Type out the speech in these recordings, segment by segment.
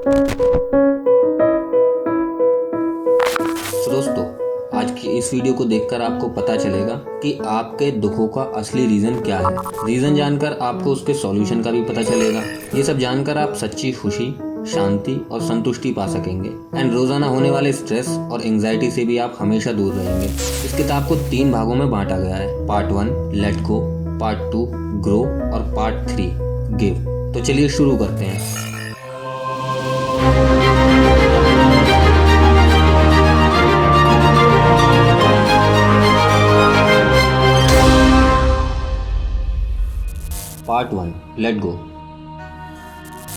तो दोस्तों, आज की इस वीडियो को देखकर आपको पता चलेगा कि आपके दुखों का असली रीज़न क्या है। रीज़न जानकर आपको उसके सॉल्यूशन का भी पता चलेगा। ये सब जानकर आप सच्ची खुशी, शांति और संतुष्टि पा सकेंगे। एंड रोज़ाना होने वाले स्ट्रेस और एंजाइटी से भी आप हमेशा दूर रहेंगे। इस किताब को तीन भागों में बांटा गया है। Part one let go part two grow और पार्ट थ्री गिव तो चलिए शुरू करते हैं। पार्ट वन लेट गो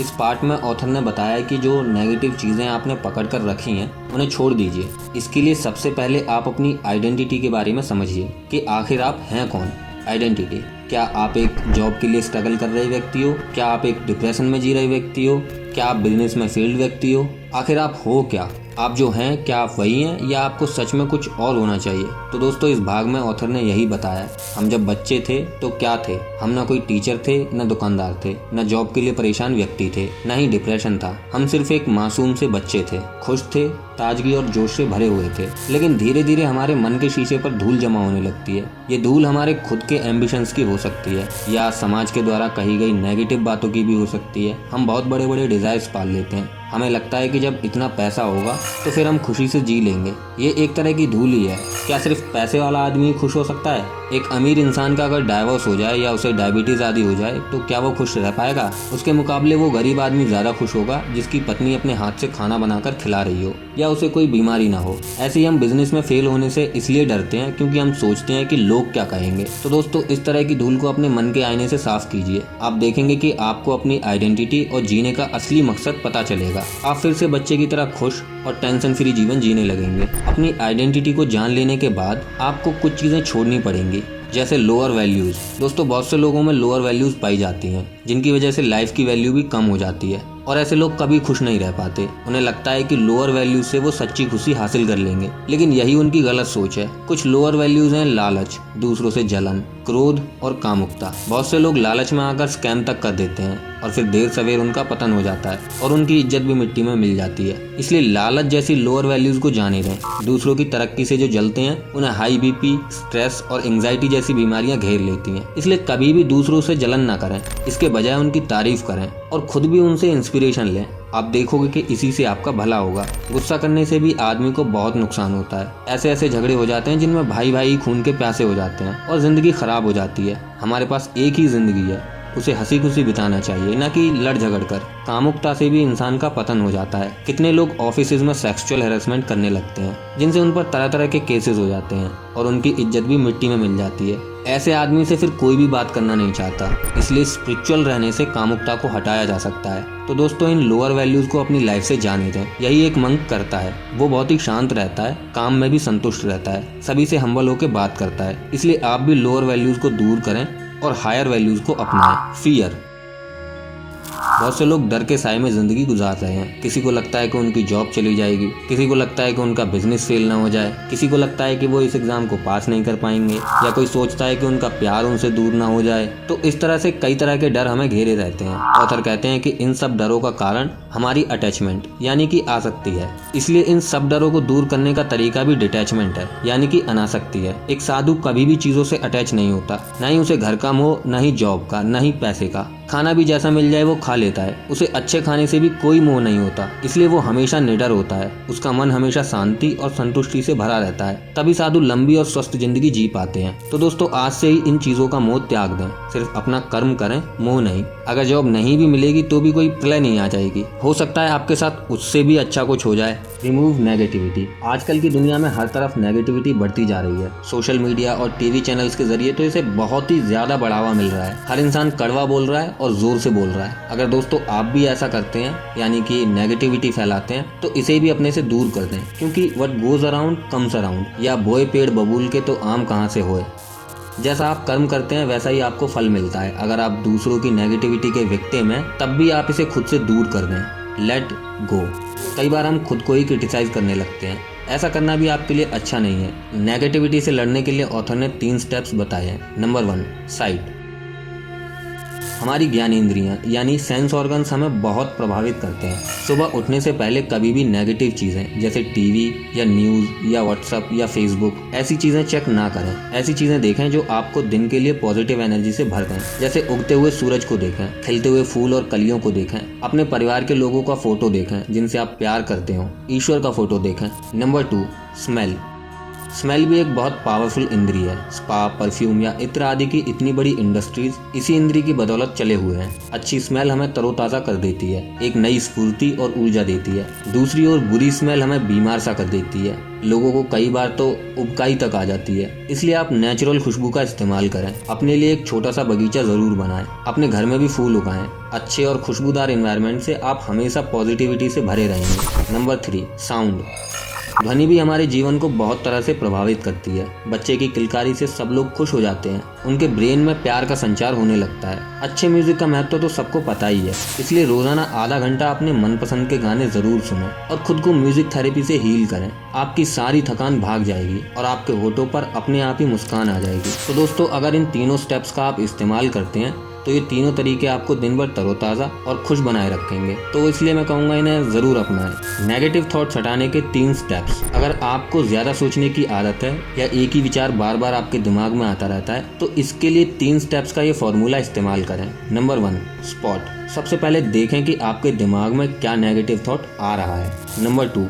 इस पार्ट में ऑथर ने बताया कि जो नेगेटिव चीज़ें आपने पकड़ कर रखी हैं, उन्हें छोड़ दीजिए। इसके लिए सबसे पहले आप अपनी आइडेंटिटी के बारे में समझिए कि आखिर आप हैं कौन? आइडेंटिटी क्या आप एक जॉब के लिए स्ट्रगल कर रहे व्यक्ति हो? क्या आप एक डिप्रेशन में जी रहे व्यक्ति हो? क्या आप बिज़नेस में फ़ील्ड व्यक्ति हो? आखिर आप हो क्या? आप जो हैं, क्या आप वही हैं या आपको सच में कुछ और होना चाहिए? तो दोस्तों, इस भाग में ऑथर ने यही बताया, हम जब बच्चे थे तो क्या थे? हम ना कोई टीचर थे, न दुकानदार थे, न जॉब के लिए परेशान व्यक्ति थे, न ही डिप्रेशन था। हम सिर्फ़ एक मासूम से बच्चे थे, खुश थे, ताजगी और जोश से भरे हुए थे। लेकिन धीरे धीरे हमारे मन के शीशे पर धूल जमा होने लगती है। ये धूल हमारे खुद के एम्बिशंस की हो सकती है, या समाज के द्वारा कही गई नेगेटिव बातों की भी हो सकती है। हम बहुत बड़े बड़े डिजायर्स पाल लेते हैं। हमें लगता है कि जब इतना पैसा होगा तो फिर हम खुशी से जी लेंगे। ये एक तरह की धूल ही है। क्या सिर्फ़ पैसे वाला आदमी खुश हो सकता है? एक अमीर इंसान का अगर डाइवोर्स हो जाए या उसे डायबिटीज़ आदि हो जाए तो क्या वो खुश रह पाएगा? उसके मुकाबले वो गरीब आदमी ज़्यादा खुश होगा, जिसकी पत्नी अपने हाथ से खाना बनाकर खिला रही हो, या उसे कोई बीमारी ना हो। ऐसे ही हम बिज़नेस में फेल होने से इसलिए डरते हैं क्योंकि हम सोचते हैं कि लोग क्या कहेंगे। तो दोस्तों, इस तरह की धूल को अपने मन के आईने से साफ़ कीजिए। आप देखेंगे कि आपको अपनी आइडेंटिटी और जीने का असली मकसद पता चलेगा। आप फिर से बच्चे की तरह खुश और टेंशन फ्री जीवन जीने लगेंगे। अपनी आइडेंटिटी को जान लेने के बाद आपको कुछ चीज़ें छोड़नी पड़ेंगी, जैसे लोअर वैल्यूज़ दोस्तों, बहुत से लोगों में लोअर वैल्यूज़ पाई जाती हैं, जिनकी वजह से लाइफ की वैल्यू भी कम हो जाती है। और ऐसे लोग कभी खुश नहीं रह पाते। उन्हें लगता है कि लोअर वैल्यूज़ से वो सच्ची खुशी हासिल कर लेंगे। लेकिन यही उनकी गलत सोच है। कुछ लोअर वैल्यूज़ हैं लालच, दूसरों से जलन, क्रोध और कामुकता। बहुत से लोग लालच में आकर स्कैम तक कर देते हैं और फिर देर सवेर उनका पतन हो जाता है और उनकी इज़्ज़त भी मिट्टी में मिल जाती है। इसलिए लालच जैसी लोअर वैल्यूज़ को जाने रहें दूसरों की तरक्की से जो जलते हैं, उन्हें हाई बीपी स्ट्रेस और एंग्जाइटी जैसी बीमारियाँ घेर लेती हैं। इसलिए कभी भी दूसरों से जलन ना करें। इसके बजाय उनकी तारीफ़ करें। और खुद भी उनसे इंस्पिरेशन लें। आप देखोगे कि इसी से आपका भला होगा। गुस्सा करने से भी आदमी को बहुत नुकसान होता है। ऐसे ऐसे झगड़े हो जाते हैं जिनमें भाई भाई खून के प्यासे हो जाते हैं और ज़िंदगी खराब हो जाती है। हमारे पास एक ही ज़िंदगी है। उसे हँसी खुशी बिताना चाहिए, न कि लड़ झगड़ कर। कामुकता से भी इंसान का पतन हो जाता है। कितने लोग ऑफ़िस में सेक्सुअल हेरासमेंट करने लगते हैं, जिनसे उन पर तरह तरह के केसेस हो जाते हैं, और उनकी इज़्ज़त भी मिट्टी में मिल जाती है। ऐसे आदमी से फिर कोई भी बात करना नहीं चाहता। इसलिए स्पिरिचुअल रहने से कामुकता को हटाया जा सकता है। तो दोस्तों, इन लोअर वैल्यूज़ को अपनी लाइफ से जाने दें। यही एक मंक करता है। वो बहुत ही शांत रहता है, काम में भी संतुष्ट रहता है, सभी से हम्बल होकर बात करता है। इसलिए आप भी लोअर वैल्यूज़ को दूर करें। और हायर वैल्यूज़ को अपनाएँ. फियर बहुत से लोग डर के साय में ज़िंदगी गुजार रहे हैं। किसी को लगता है कि उनकी जॉब चली जाएगी, किसी को लगता है कि उनका बिज़नेस फेल ना हो जाए, किसी को लगता है कि वो इस एग्ज़ाम को पास नहीं कर पाएँगे, या कोई सोचता है कि उनका प्यार उनसे दूर ना हो जाए। तो इस तरह से कई तरह के डर हमें घेरे रहते हैं। ऑथर कहते हैं कि इन सब डरों का कारण हमारी अटैचमेंट यानी कि आसक्ति है। इसलिए इन सब डरों को दूर करने का तरीका भी डिटैचमेंट है, यानी कि अनासक्ति है। एक साधु कभी भी चीज़ों से अटैच नहीं होता, न ही उसे घर का मोह, न ही जॉब का, न ही पैसे का। खाना भी जैसा मिल जाए वो खा लेता है। उसे अच्छे खाने से भी कोई मोह नहीं होता। इसलिए वो हमेशा निडर होता है। उसका मन हमेशा शांति और संतुष्टि से भरा रहता है। तभी साधु लंबी और स्वस्थ ज़िंदगी जी पाते हैं। तो दोस्तों, आज से ही इन चीज़ों का मोह त्याग दें। सिर्फ़ अपना कर्म करें, मोह नहीं। अगर जॉब नहीं भी मिलेगी तो भी कोई प्रलय नहीं आ जाएगी। हो सकता है आपके साथ उससे भी अच्छा कुछ हो जाए। रिमूव नेगेटिविटी आजकल की दुनिया में हर तरफ़ नेगेटिविटी बढ़ती जा रही है। सोशल मीडिया और टीवी चैनल्स के ज़रिए तो इसे बहुत ही ज़्यादा बढ़ावा मिल रहा है। हर इंसान कड़वा बोल रहा है और ज़ोर से बोल रहा है। अगर दोस्तों आप भी ऐसा करते हैं, यानी कि नेगेटिविटी फैलाते हैं तो इसे भी अपने से दूर कर दें। क्योंकि what goes around comes around या बोए पेड़ बबूल के तो आम कहाँ से होए? जैसा आप कर्म करते हैं, वैसा ही आपको फल मिलता है। अगर आप दूसरों की नेगेटिविटी के विक्टिम हैं, तब भी आप इसे खुद से दूर कर दें। लेट गो कई बार हम खुद को ही क्रिटिसाइज करने लगते हैं। ऐसा करना भी आपके लिए अच्छा नहीं है। नेगेटिविटी से लड़ने के लिए ऑथर ने तीन स्टेप्स बताए हैं। नंबर वन साइट हमारी ज्ञानेंद्रियाँ यानी सेंस ऑर्गन्स हमें बहुत प्रभावित करते हैं। सुबह उठने से पहले कभी भी नेगेटिव चीज़ें, जैसे टीवी या न्यूज़ या व्हाट्सअप या फेसबुक ऐसी चीज़ें चेक ना करें। ऐसी चीज़ें देखें जो आपको दिन के लिए पॉजिटिव एनर्जी से भर दें। जैसे उगते हुए सूरज को देखें, खिलते हुए फूल और कलियों को देखें, अपने परिवार के लोगों का फ़ोटो देखें, जिनसे आप प्यार करते हो। ईश्वर का फ़ोटो देखें। नंबर टू स्मेल स्मेल भी एक बहुत पावरफुल इंद्री है। स्पा परफ्यूम या इत्र आदि की इतनी बड़ी इंडस्ट्रीज़ इसी इंद्री की बदौलत चले हुए हैं। अच्छी स्मेल हमें तरोताज़ा कर देती है, एक नई स्फूर्ति और ऊर्जा देती है। दूसरी ओर बुरी स्मेल हमें बीमार सा कर देती है। लोगों को कई बार तो उबकाई तक आ जाती है। इसलिए आप नेचुरल खुशबू का इस्तेमाल करें। अपने लिए एक छोटा सा बगीचा ज़रूर बनाएँ। अपने घर में भी फूल उगाएँ। अच्छे और खुशबूदार इन्वायरमेंट से आप हमेशा पॉजिटिविटी से भरे रहेंगे। नंबर थ्री साउंड ध्वनि भी हमारे जीवन को बहुत तरह से प्रभावित करती है। बच्चे की किलकारी से सब लोग खुश हो जाते हैं। उनके ब्रेन में प्यार का संचार होने लगता है। अच्छे म्यूज़िक का महत्व तो सबको पता ही है। इसलिए रोज़ाना आधा घंटा अपने मनपसंद के गाने ज़रूर सुने और खुद को म्यूज़िक थेरेपी से हील करें। आपकी सारी थकान भाग जाएगी और आपके होठों पर अपने आप ही मुस्कान आ जाएगी। तो दोस्तों, अगर इन तीनों स्टेप्स का आप इस्तेमाल करते हैं तो ये तीनों तरीके आपको दिन भर तरोताज़ा और खुश बनाए रखेंगे। तो इसलिए मैं कहूँगा इन्हें ज़रूर अपनाएँ। नेगेटिव थॉट्स हटाने के तीन स्टेप्स अगर आपको ज़्यादा सोचने की आदत है या एक ही विचार बार बार आपके दिमाग में आता रहता है तो इसके लिए तीन स्टेप्स का ये फॉर्मूला इस्तेमाल करें। नंबर वन स्पॉट सबसे पहले देखें कि आपके दिमाग में क्या नेगेटिव थॉट आ रहा है। नंबर टू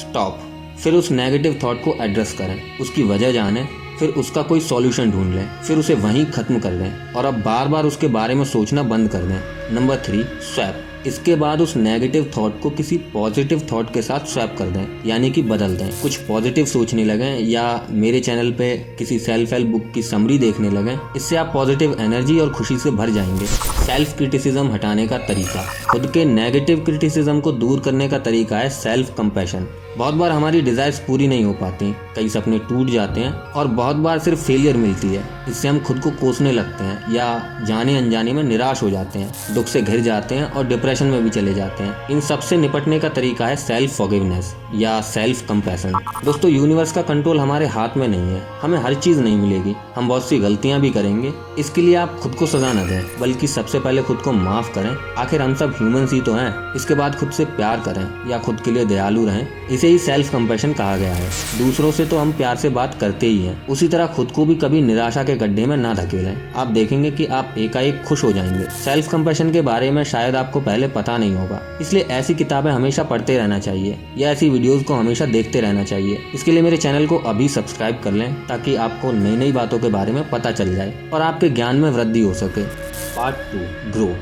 स्टॉप फिर उस नेगेटिव थॉट को एड्रेस करें। उसकी वजह जानें फिर उसका कोई सॉल्यूशन ढूंढ लें, फिर उसे वहीं खत्म कर दें और अब बार बार उसके बारे में सोचना बंद कर दें। नंबर थ्री स्वैप इसके बाद उस नेगेटिव थॉट को किसी पॉजिटिव थॉट के साथ स्वैप कर दें, यानी कि बदल दें। कुछ पॉजिटिव सोचने लगें या मेरे चैनल पे किसी सेल्फ हेल्प बुक की समरी देखने लगें, इससे आप पॉजिटिव एनर्जी और खुशी से भर जाएँगे। सेल्फ क्रिटिसिज्म हटाने का तरीका. खुद के नेगेटिव क्रिटिसिज्म को दूर करने का तरीका है सेल्फ कंपैशन बहुत बार हमारी डिज़ायर्स पूरी नहीं हो पाती, कई सपने टूट जाते हैं और बहुत बार सिर्फ़ फेलियर मिलती है। इससे हम खुद को कोसने लगते हैं या जाने अनजाने में निराश हो जाते हैं, दुख से घिर जाते हैं और डिप्रेशन में भी चले जाते हैं। इन सबसे निपटने का तरीका है सेल्फ फॉरगिवनेस या सेल्फ कंपैशन दोस्तों यूनिवर्स का कंट्रोल हमारे हाथ में नहीं है। हमें हर चीज़ नहीं मिलेगी। हम बहुत सी गलतियाँ भी करेंगे। इसके लिए आप खुद को सजा न दें, बल्कि सबसे पहले खुद को माफ़ करें। आखिर हम सब ह्यूमंस ही तो हैं। इसके बाद खुद से प्यार करें, या खुद के लिए दयालु रहें। इसे ही सेल्फ कंपेशन कहा गया है। दूसरों से तो हम प्यार से बात करते ही हैं। उसी तरह खुद को भी कभी निराशा के गड्ढे में ना धकेलें। आप देखेंगे कि आप एकाएक खुश हो जाएँगे। सेल्फ कंपेशन के बारे में शायद आपको पहले पता नहीं होगा। इसलिए ऐसी किताबें हमेशा पढ़ते रहना चाहिए। या ऐसी वीडियोस को हमेशा देखते रहना चाहिए। इसके लिए मेरे चैनल को अभी सब्सक्राइब कर लें, ताकि आपको नई नई बातों के बारे में पता चल जाए और आपके ज्ञान में वृद्धि हो सके। Part two, grow.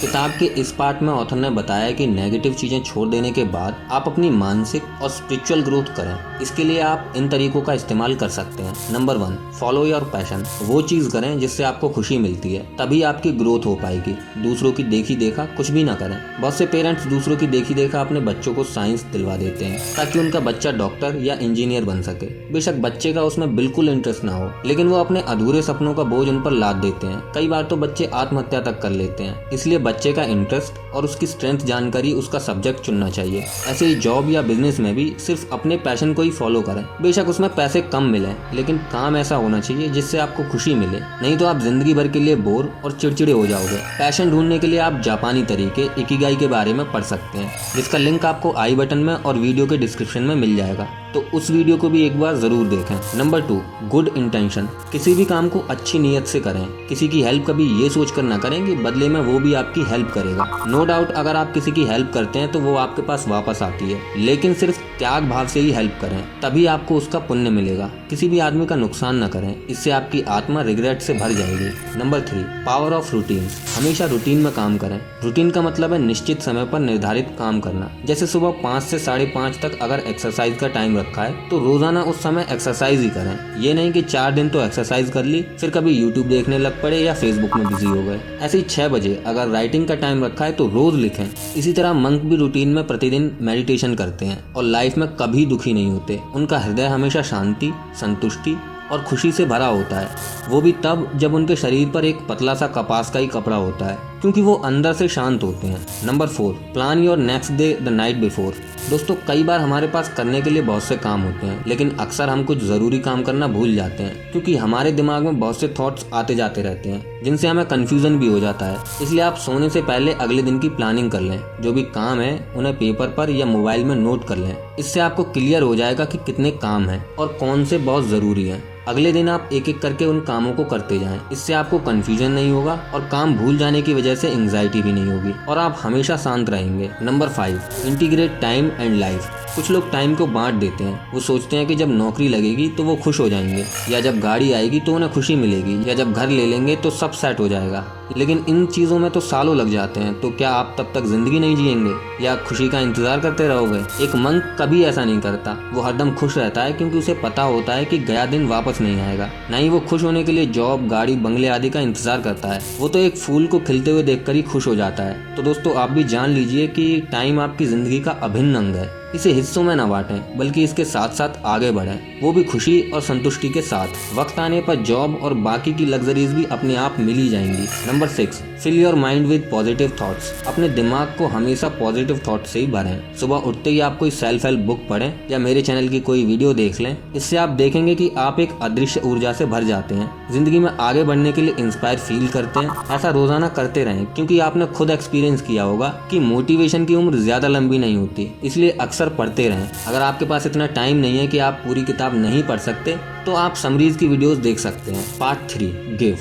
किताब के इस पार्ट में ऑथर ने बताया कि नेगेटिव चीज़ें छोड़ देने के बाद आप अपनी मानसिक और स्पिरिचुअल ग्रोथ करें। इसके लिए आप इन तरीकों का इस्तेमाल कर सकते हैं। Number one follow your passion वो चीज़ करें जिससे आपको खुशी मिलती है, तभी आपकी ग्रोथ हो पाएगी। दूसरों की देखी देखा कुछ भी ना करें। बहुत से पेरेंट्स दूसरों की देखी देखा अपने बच्चों को साइंस दिलवा देते हैं, ताकि उनका बच्चा डॉक्टर या इंजीनियर बन सके। बेशक बच्चे का उसमें बिल्कुल इंटरेस्ट ना हो, लेकिन वो अपने अधूरे सपनों का बोझ उन पर लाद देते हैं। कई बार तो बच्चे आत्महत्या तक कर लेते हैं, इसलिए बच्चे का इंटरेस्ट और उसकी स्ट्रेंथ जानकारी उसका सब्जेक्ट चुनना चाहिए। ऐसे ही जॉब या बिज़नेस में भी सिर्फ़ अपने पैशन को ही फॉलो करें। बेशक उसमें पैसे कम मिले, लेकिन काम ऐसा होना चाहिए जिससे आपको खुशी मिले। नहीं तो आप ज़िंदगी भर के लिए बोर और चिड़चिड़े हो जाओगे। पैशन ढूँढने के लिए आप जापानी तरीके इकिगाई के बारे में पढ़ सकते हैं, जिसका लिंक आपको आई बटन में और वीडियो के डिस्क्रिप्शन में मिल जाएगा। तो उस वीडियो को भी एक बार ज़रूर देखें। नंबर टू गुड इंटेंशन किसी भी काम को अच्छी नीयत से करें। किसी की हेल्प कभी ये सोच कर ना करें कि बदले में वो भी आपकी हेल्प करेगा। नो no डाउट अगर आप किसी की हेल्प करते हैं तो वो आपके पास वापस आती है। लेकिन सिर्फ़ त्याग भाव से ही हेल्प करें। तभी आपको उसका पुण्य मिलेगा। किसी भी आदमी का नुकसान न करें। इससे आपकी आत्मा रिग्रेट से भर जाएगी। Number three power of routine हमेशा रूटीन में काम करें। रूटीन का मतलब है निश्चित समय पर निर्धारित काम करना। जैसे सुबह पाँच से साढ़े पाँच तक अगर एक्सरसाइज का टाइम रखा है तो रोज़ाना उस समय एक्सरसाइज ही करें। ये नहीं कि चार दिन तो एक्सरसाइज कर ली, फिर कभी यूट्यूब देखने लग पड़े या फेसबुक में बिज़ी हो गए। ऐसे ही छह बजे अगर राइटिंग का टाइम रखा है तो रोज लिखें। इसी तरह मंक भी रूटीन में प्रतिदिन मेडिटेशन करते हैं, और लाइफ में कभी दुखी नहीं होते। उनका हृदय हमेशा शांति, संतुष्टि और खुशी से भरा होता है। वो भी तब जब उनके शरीर पर एक पतला सा कपास का ही कपड़ा होता है। क्योंकि वो अंदर से शांत होते हैं। Number four plan your next day the night before दोस्तों, कई बार हमारे पास करने के लिए बहुत से काम होते हैं, लेकिन अक्सर हम कुछ ज़रूरी काम करना भूल जाते हैं, क्योंकि हमारे दिमाग में बहुत से थॉट्स आते जाते रहते हैं, जिनसे हमें कन्फ्यूज़न भी हो जाता है। इसलिए आप सोने से पहले अगले दिन की प्लानिंग कर लें। जो भी काम है, उन्हें पेपर पर या मोबाइल में नोट कर लें। इससे आपको क्लियर हो जाएगा कि कितने काम हैं और कौन से बहुत ज़रूरी हैं। अगले दिन आप एक एक करके उन कामों को करते जाएँ। इससे आपको कन्फ्यूज़न नहीं होगा और काम भूल जाने की वजह से एंग्जाइटी भी नहीं होगी। और आप हमेशा शांत रहेंगे। Number five integrate time and life कुछ लोग टाइम को बांट देते हैं। वो सोचते हैं कि जब नौकरी लगेगी तो वो खुश हो जाएँगे। या जब गाड़ी आएगी तो उन्हें खुशी मिलेगी। या जब घर ले लेंगे तो सब सेट हो जाएगा। लेकिन इन चीज़ों में तो सालों लग जाते हैं तो क्या आप तब तक ज़िंदगी नहीं जिएँगे? या खुशी का इंतज़ार करते रहोगे? एक मंक कभी ऐसा नहीं करता। वो हरदम खुश रहता है क्योंकि उसे पता होता है कि गया दिन वापस नहीं आएगा। ना ही वो खुश होने के लिए जॉब, गाड़ी, बंगले आदि का इंतज़ार करता है। वो तो एक फूल को खिलते हुए देखकर ही खुश हो जाता है। तो दोस्तों, आप भी जान लीजिए कि टाइम आपकी ज़िंदगी का अभिन्न अंग है। इसे हिस्सों में न बांटें, बल्कि इसके साथ साथ आगे बढ़ें। वो भी खुशी और संतुष्टि के साथ। वक्त आने पर जॉब और बाकी की लग्जरीज भी अपने आप मिल ही जाएँगी। Number six. Fill your mind with positive thoughts अपने दिमाग को हमेशा पॉजिटिव थॉट से ही भरें। सुबह उठते ही आप कोई सेल्फ हेल्प बुक पढ़ें या मेरे चैनल की कोई वीडियो देख लें, इससे आप देखेंगे कि आप एक अदृश्य ऊर्जा से भर जाते हैं। ज़िंदगी में आगे बढ़ने के लिए इंस्पायर फील करते हैं। ऐसा रोज़ाना करते रहें, क्योंकि आपने खुद एक्सपीरियंस किया होगा कि मोटिवेशन की उम्र ज़्यादा लंबी नहीं होती। इसलिए अक्सर पढ़ते रहें। अगर आपके पास इतना टाइम नहीं है कि आप पूरी किताब नहीं पढ़ सकते तो आप समरीज की वीडियोस देख सकते हैं। पार्ट थ्री गिव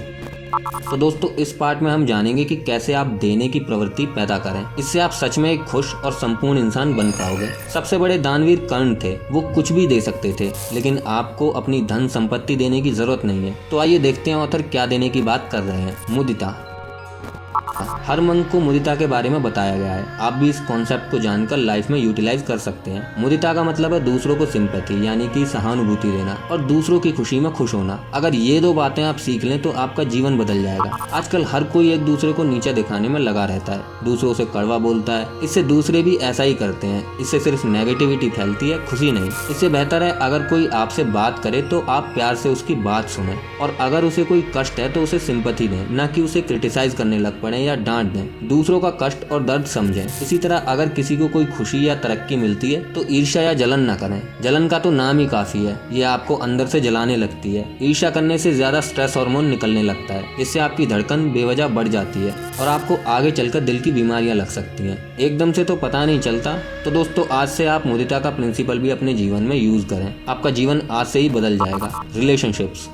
तो दोस्तों, इस पार्ट में हम जानेंगे कि कैसे आप देने की प्रवृत्ति पैदा करें। इससे आप सच में एक खुश और संपूर्ण इंसान बन पाओगे। सबसे बड़े दानवीर कर्ण थे, वो कुछ भी दे सकते थे, लेकिन आपको अपनी धन संपत्ति देने की ज़रूरत नहीं है। तो आइए देखते हैं ऑथर क्या देने की बात कर रहे हैं। मुदिता। हर मंग को मुदिता के बारे में बताया गया है। आप भी इस कॉन्सेप्ट को जानकर लाइफ में यूटिलाइज कर सकते हैं। मुदिता का मतलब है दूसरों को सिंपैथी यानी कि सहानुभूति देना और दूसरों की खुशी में खुश होना। अगर ये दो बातें आप सीख लें तो आपका जीवन बदल जाएगा। आजकल हर कोई एक दूसरे को नीचे दिखाने में लगा रहता है। दूसरों से कड़वा बोलता है। इससे दूसरे भी ऐसा ही करते हैं। इससे सिर्फ़ नेगेटिविटी फैलती है, खुशी नहीं। इससे बेहतर है अगर कोई आपसे बात करे तो आप प्यार से उसकी बात सुने। और अगर उसे कोई कष्ट है तो उसे सिंपथी दें, न कि उसे क्रिटिसाइज करने लग पड़े या डांट दें, दूसरों का कष्ट और दर्द समझें। इसी तरह अगर किसी को कोई खुशी या तरक्की मिलती है तो ईर्ष्या या जलन न करें। जलन का तो नाम ही काफ़ी है, ये आपको अंदर से जलाने लगती है। ईर्ष्या करने से ज़्यादा स्ट्रेस हार्मोन निकलने लगता है, इससे आपकी धड़कन, बेवजह बढ़ जाती है और आपको आगे चलकर दिल की बीमारियाँ लग सकती हैं। एकदम से तो पता नहीं चलता तो दोस्तों आज से आप मुदिता का प्रिंसिपल भी अपने जीवन में यूज़ करें। आपका जीवन आज से ही बदल जाएगा। रिलेशनशिप्स।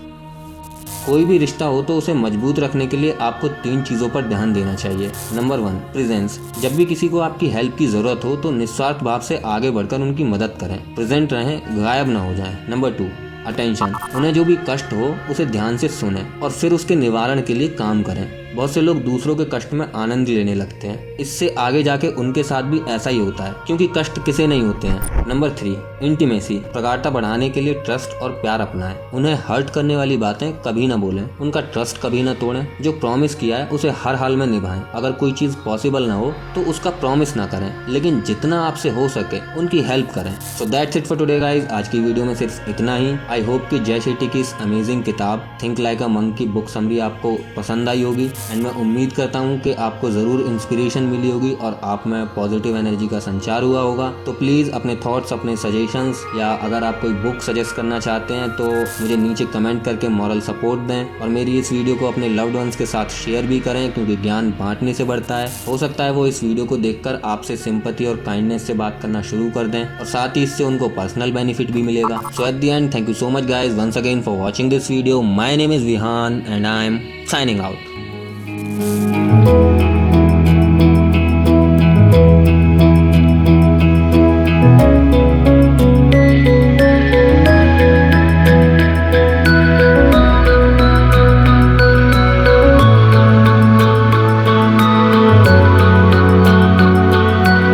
कोई भी रिश्ता हो तो उसे मज़बूत रखने के लिए आपको तीन चीज़ों पर ध्यान देना चाहिए। नंबर वन प्रेजेंस जब भी किसी को आपकी हेल्प की ज़रूरत हो तो निस्वार्थ भाव से आगे बढ़कर उनकी मदद करें। प्रेजेंट रहें, गायब ना हो जाएँ। नंबर टू अटेंशन उन्हें जो भी कष्ट हो, उसे ध्यान से सुने और फिर उसके निवारण के लिए काम करें। बहुत से लोग दूसरों के कष्ट में आनंद लेने लगते हैं। इससे आगे जाके उनके साथ भी ऐसा ही होता है, क्योंकि कष्ट किसे नहीं होते हैं? नंबर थ्री इंटीमेसी प्रगाढ़ता बढ़ाने के लिए ट्रस्ट और प्यार अपनाएँ। उन्हें हर्ट करने वाली बातें कभी ना बोलें। उनका ट्रस्ट कभी ना तोड़ें। जो प्रॉमिस किया है, उसे हर हाल में निभाएँ। अगर कोई चीज़ पॉसिबल ना हो तो उसका प्रॉमिस ना करें। लेकिन जितना आपसे हो सके, उनकी हेल्प करें। So that's it for today guys आज की वीडियो में सिर्फ़ इतना ही। आई होप कि जय शेट्टी की इस अमेजिंग किताब थिंक लाइक अ मंक की बुक समरी आपको पसंद आई होगी। एंड मैं उम्मीद करता हूँ कि आपको ज़रूर इंस्पिरेशन मिली होगी और आप में पॉजिटिव एनर्जी का संचार हुआ होगा। तो प्लीज़ अपने थॉट्स अपने सजेशंस या अगर आप कोई बुक सजेस्ट करना चाहते हैं तो मुझे नीचे कमेंट करके मॉरल सपोर्ट दें और मेरी इस वीडियो को अपने लव्ड वंस के साथ शेयर भी करें क्योंकि ज्ञान बांटने से बढ़ता है। हो सकता है वो इस वीडियो को देखकर आपसे सिंपति और काइंडनेस से बात करना शुरू कर दें और साथ ही इससे उनको पर्सनल बेनिफिट भी मिलेगा। So at the end thank you so so much guys once again for watching this video. My name is Vihan and I am signing out.